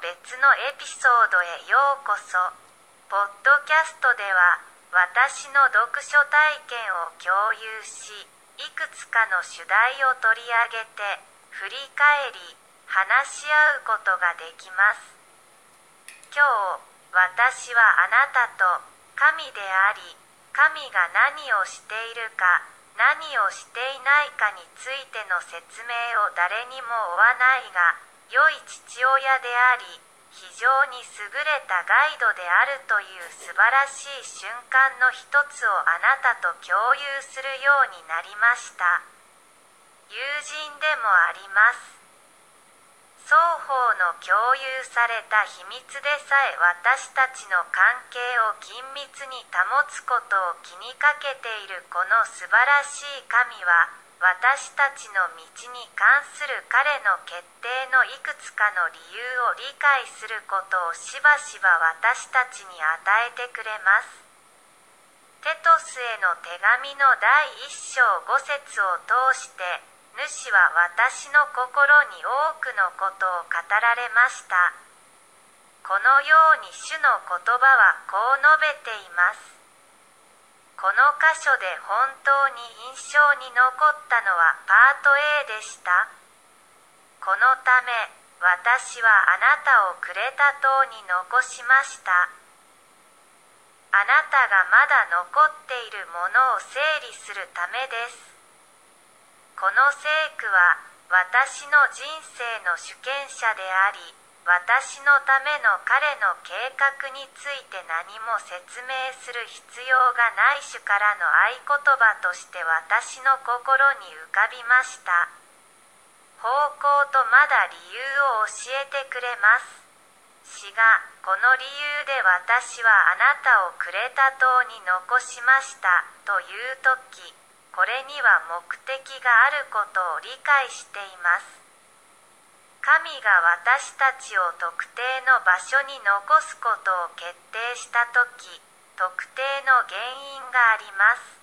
別のエピソードへようこそ。ポッドキャストでは私の読書体験を共有しいくつかの主題を取り上げて振り返り話し合うことができます。今日私はあなたと神であり神が何をしているか何をしていないかについての説明を誰にも負わないが良い父親であり非常に優れたガイドであるという素晴らしい瞬間の一つをあなたと共有するようになりました。友人でもあります。双方の共有された秘密でさえ私たちの関係を緊密に保つことを気にかけているこの素晴らしい神は私たちの道に関する彼の決定のいくつかの理由を理解することをしばしば私たちに与えてくれます。テトスへの手紙の第1章5節を通して主は私の心に多くのことを語られました。このように主の言葉はこう述べています。この箇所で本当に印象に残ったのはパート A でした。このため私はあなたをクレタ島に残しました。あなたがまだ残っているものを整理するためです。この聖句は私の人生の主権者であり私のための彼の計画について何も説明する必要がない種からの合言葉として私の心に浮かびました。方向とまだ理由を教えてくれます。詩がこの理由で私はあなたをクレタ島に残しました。という時これには目的があることを理解しています。神が私たちを特定の場所に残すことを決定した時特定の原因があります。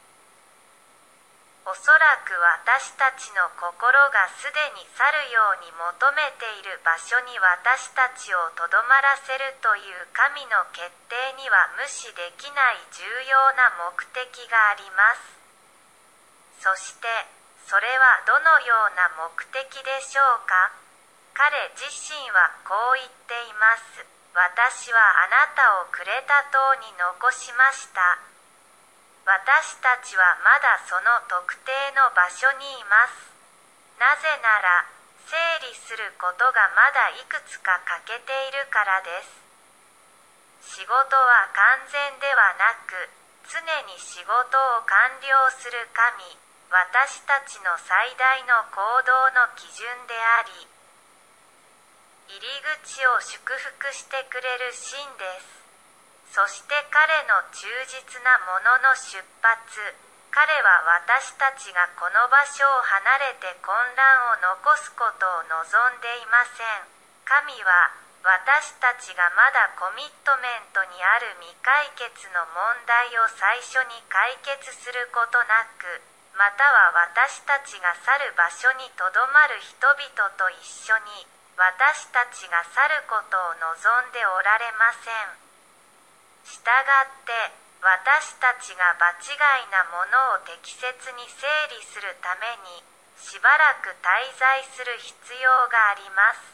おそらく私たちの心がすでに去るように求めている場所に私たちをとどまらせるという神の決定には無視できない重要な目的があります。そしてそれはどのような目的でしょうか？彼自身はこう言っています。私はあなたをクレタ島に残しました。私たちはまだその特定の場所にいます。なぜなら整理することがまだいくつか欠けているからです。仕事は完全ではなく常に仕事を完了する神私たちの最大の行動の基準であり入り口を祝福してくれる神です。そして彼の忠実なものの出発。彼は私たちがこの場所を離れて混乱を残すことを望んでいません。神は私たちがまだコミットメントにある未解決の問題を最初に解決することなくまたは私たちが去る場所にとどまる人々と一緒に私たちが去ることを望んでおられません。したがって私たちが場違いなものを適切に整理するためにしばらく滞在する必要があります。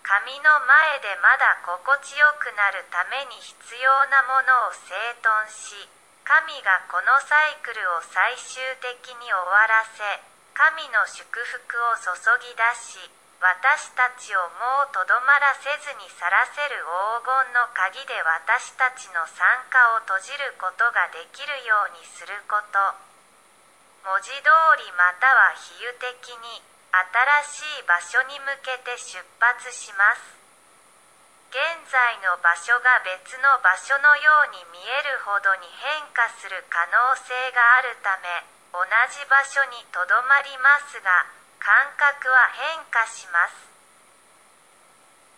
紙の前でまだ心地よくなるために必要なものを整頓し神がこのサイクルを最終的に終わらせ神の祝福を注ぎ出し私たちをもうとどまらせずに去らせる黄金の鍵で私たちの参加を閉じることができるようにすること。文字通りまたは比喩的に新しい場所に向けて出発します。現在の場所が別の場所のように見えるほどに変化する可能性があるため同じ場所にとどまりますが感覚は変化します。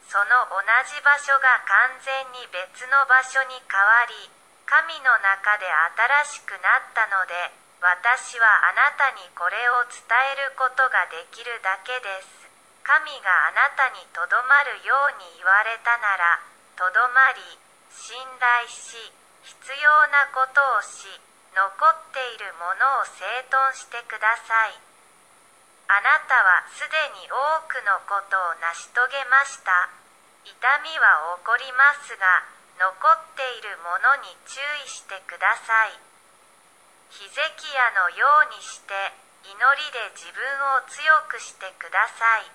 その同じ場所が完全に別の場所に変わり神の中で新しくなったので私はあなたにこれを伝えることができるだけです。神があなたにとどまるように言われたならとどまり信頼し必要なことをし残っているものを整頓してください。あなたはすでに多くのことを成し遂げました。痛みは起こりますが残っているものに注意してください。ヒゼキヤのようにして祈りで自分を強くしてください。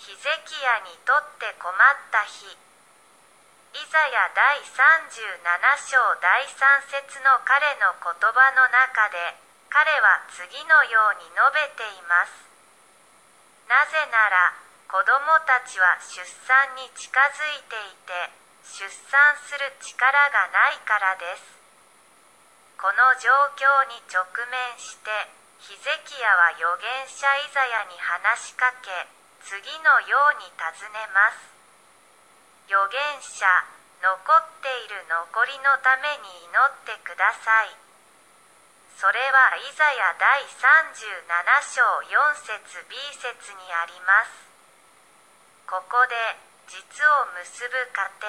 ヒゼキヤにとって困った日。イザヤ第37章第3節の彼の言葉の中で彼は次のように述べています。なぜなら子供たちは出産に近づいていて出産する力がないからです。この状況に直面してヒゼキヤは預言者イザヤに話しかけ次のように尋ねます。預言者残っている残りのために祈ってください。それはイザヤ第37章4節 B 節にあります。ここで実を結ぶ過程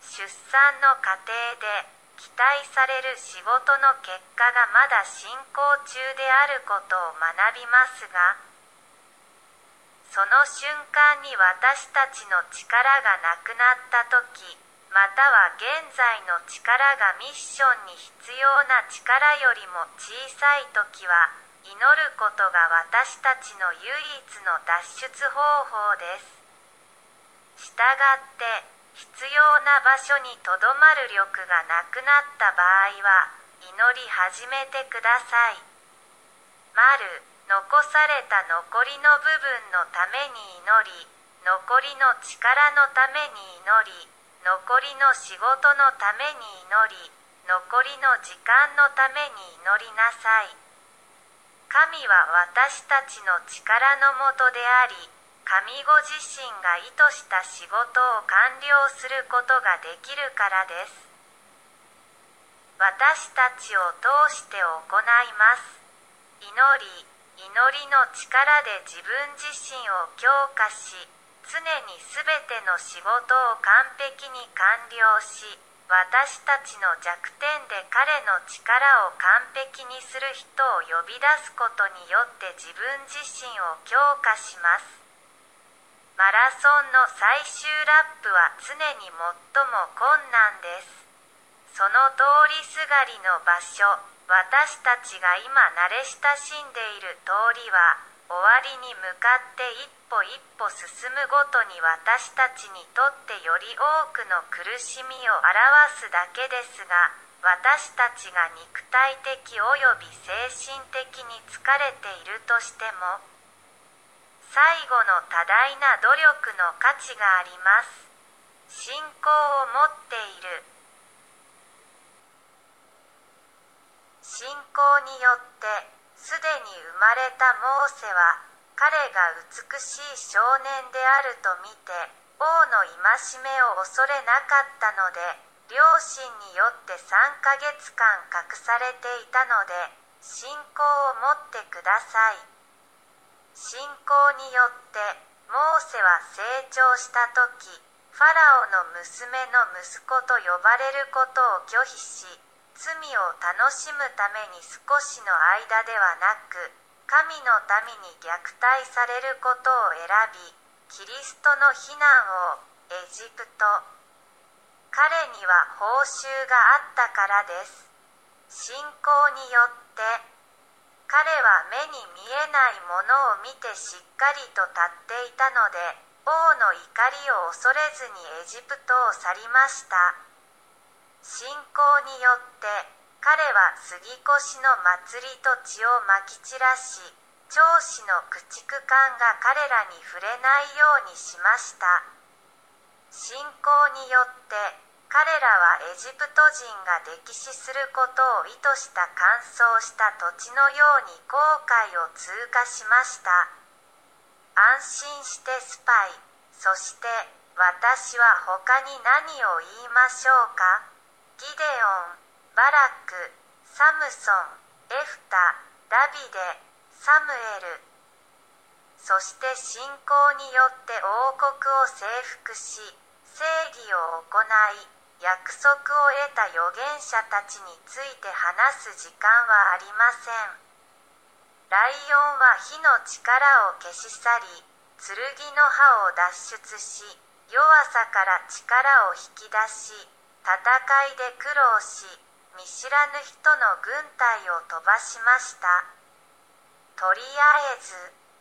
出産の過程で期待される仕事の結果がまだ進行中であることを学びますがその瞬間に私たちの力がなくなった時または現在の力がミッションに必要な力よりも小さい時は祈ることが私たちの唯一の脱出方法ですしたがって必要な場所にとどまる力がなくなった場合は祈り始めてください。丸残された残りの部分のために祈り残りの力のために祈り残りの仕事のために祈り残りの時間のために祈りなさい。神は私たちの力のもとであり神ご自身が意図した仕事を完了することができるからです。私たちを通して行います。祈り祈りの力で自分自身を強化し常に全ての仕事を完璧に完了し私たちの弱点で彼の力を完璧にする人を呼び出すことによって自分自身を強化します。マラソンの最終ラップは常に最も困難です。その通りすがりの場所私たちが今慣れ親しんでいる通りは終わりに向かって一歩一歩進むごとに私たちにとってより多くの苦しみを表すだけですが私たちが肉体的および精神的に疲れているとしても最後の多大な努力の価値があります。信仰を持っている。信仰によってすでに生まれたモーセは彼が美しい少年であると見て王の戒めを恐れなかったので両親によって3ヶ月間隠されていたので信仰を持ってください。信仰によってモーセは成長した時ファラオの娘の息子と呼ばれることを拒否し罪を楽しむために少しの間ではなく神の民に虐待されることを選びキリストの非難をエジプト。彼には報酬があったからです。信仰によって彼は目に見えないものを見てしっかりと立っていたので王の怒りを恐れずにエジプトを去りました。信仰によって彼は杉越の祭りと血をまき散らし長子の駆逐艦が彼らに触れないようにしました。信仰によって彼らはエジプト人が歴史することを意図した乾燥した土地のように航海を通過しました。安心してスパイそして私は他に何を言いましょうか？ギデオンバラクサムソンエフタダビデサムエル。そして信仰によって王国を征服し正義を行い約束を得た預言者たちについて話す時間はありません。ライオンは火の力を消し去り剣の刃を脱出し弱さから力を引き出し戦いで苦労し見知らぬ人の軍隊を飛ばしました。とりあえず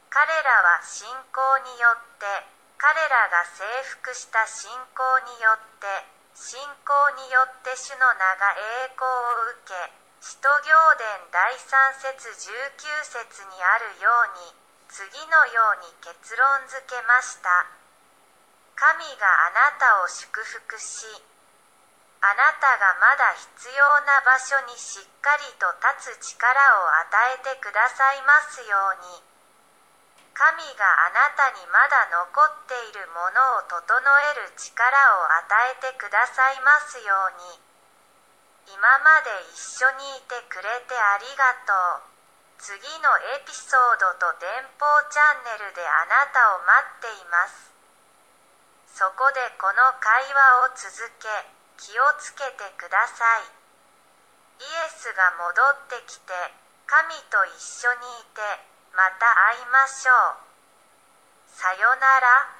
彼らは信仰によって彼らが征服した信仰によって信仰によって主の名が栄光を受け使徒行伝第3節19節にあるように次のように結論付けました。神があなたを祝福しあなたがまだ必要な場所にしっかりと立つ力を与えてくださいますように。神があなたにまだ残っているものを整える力を与えてくださいますように。今まで一緒にいてくれてありがとう。次のエピソードと電報チャンネルであなたを待っています。そこでこの会話を続け気をつけてください。イエスが戻ってきて神と一緒にいてまた会いましょう。さよなら。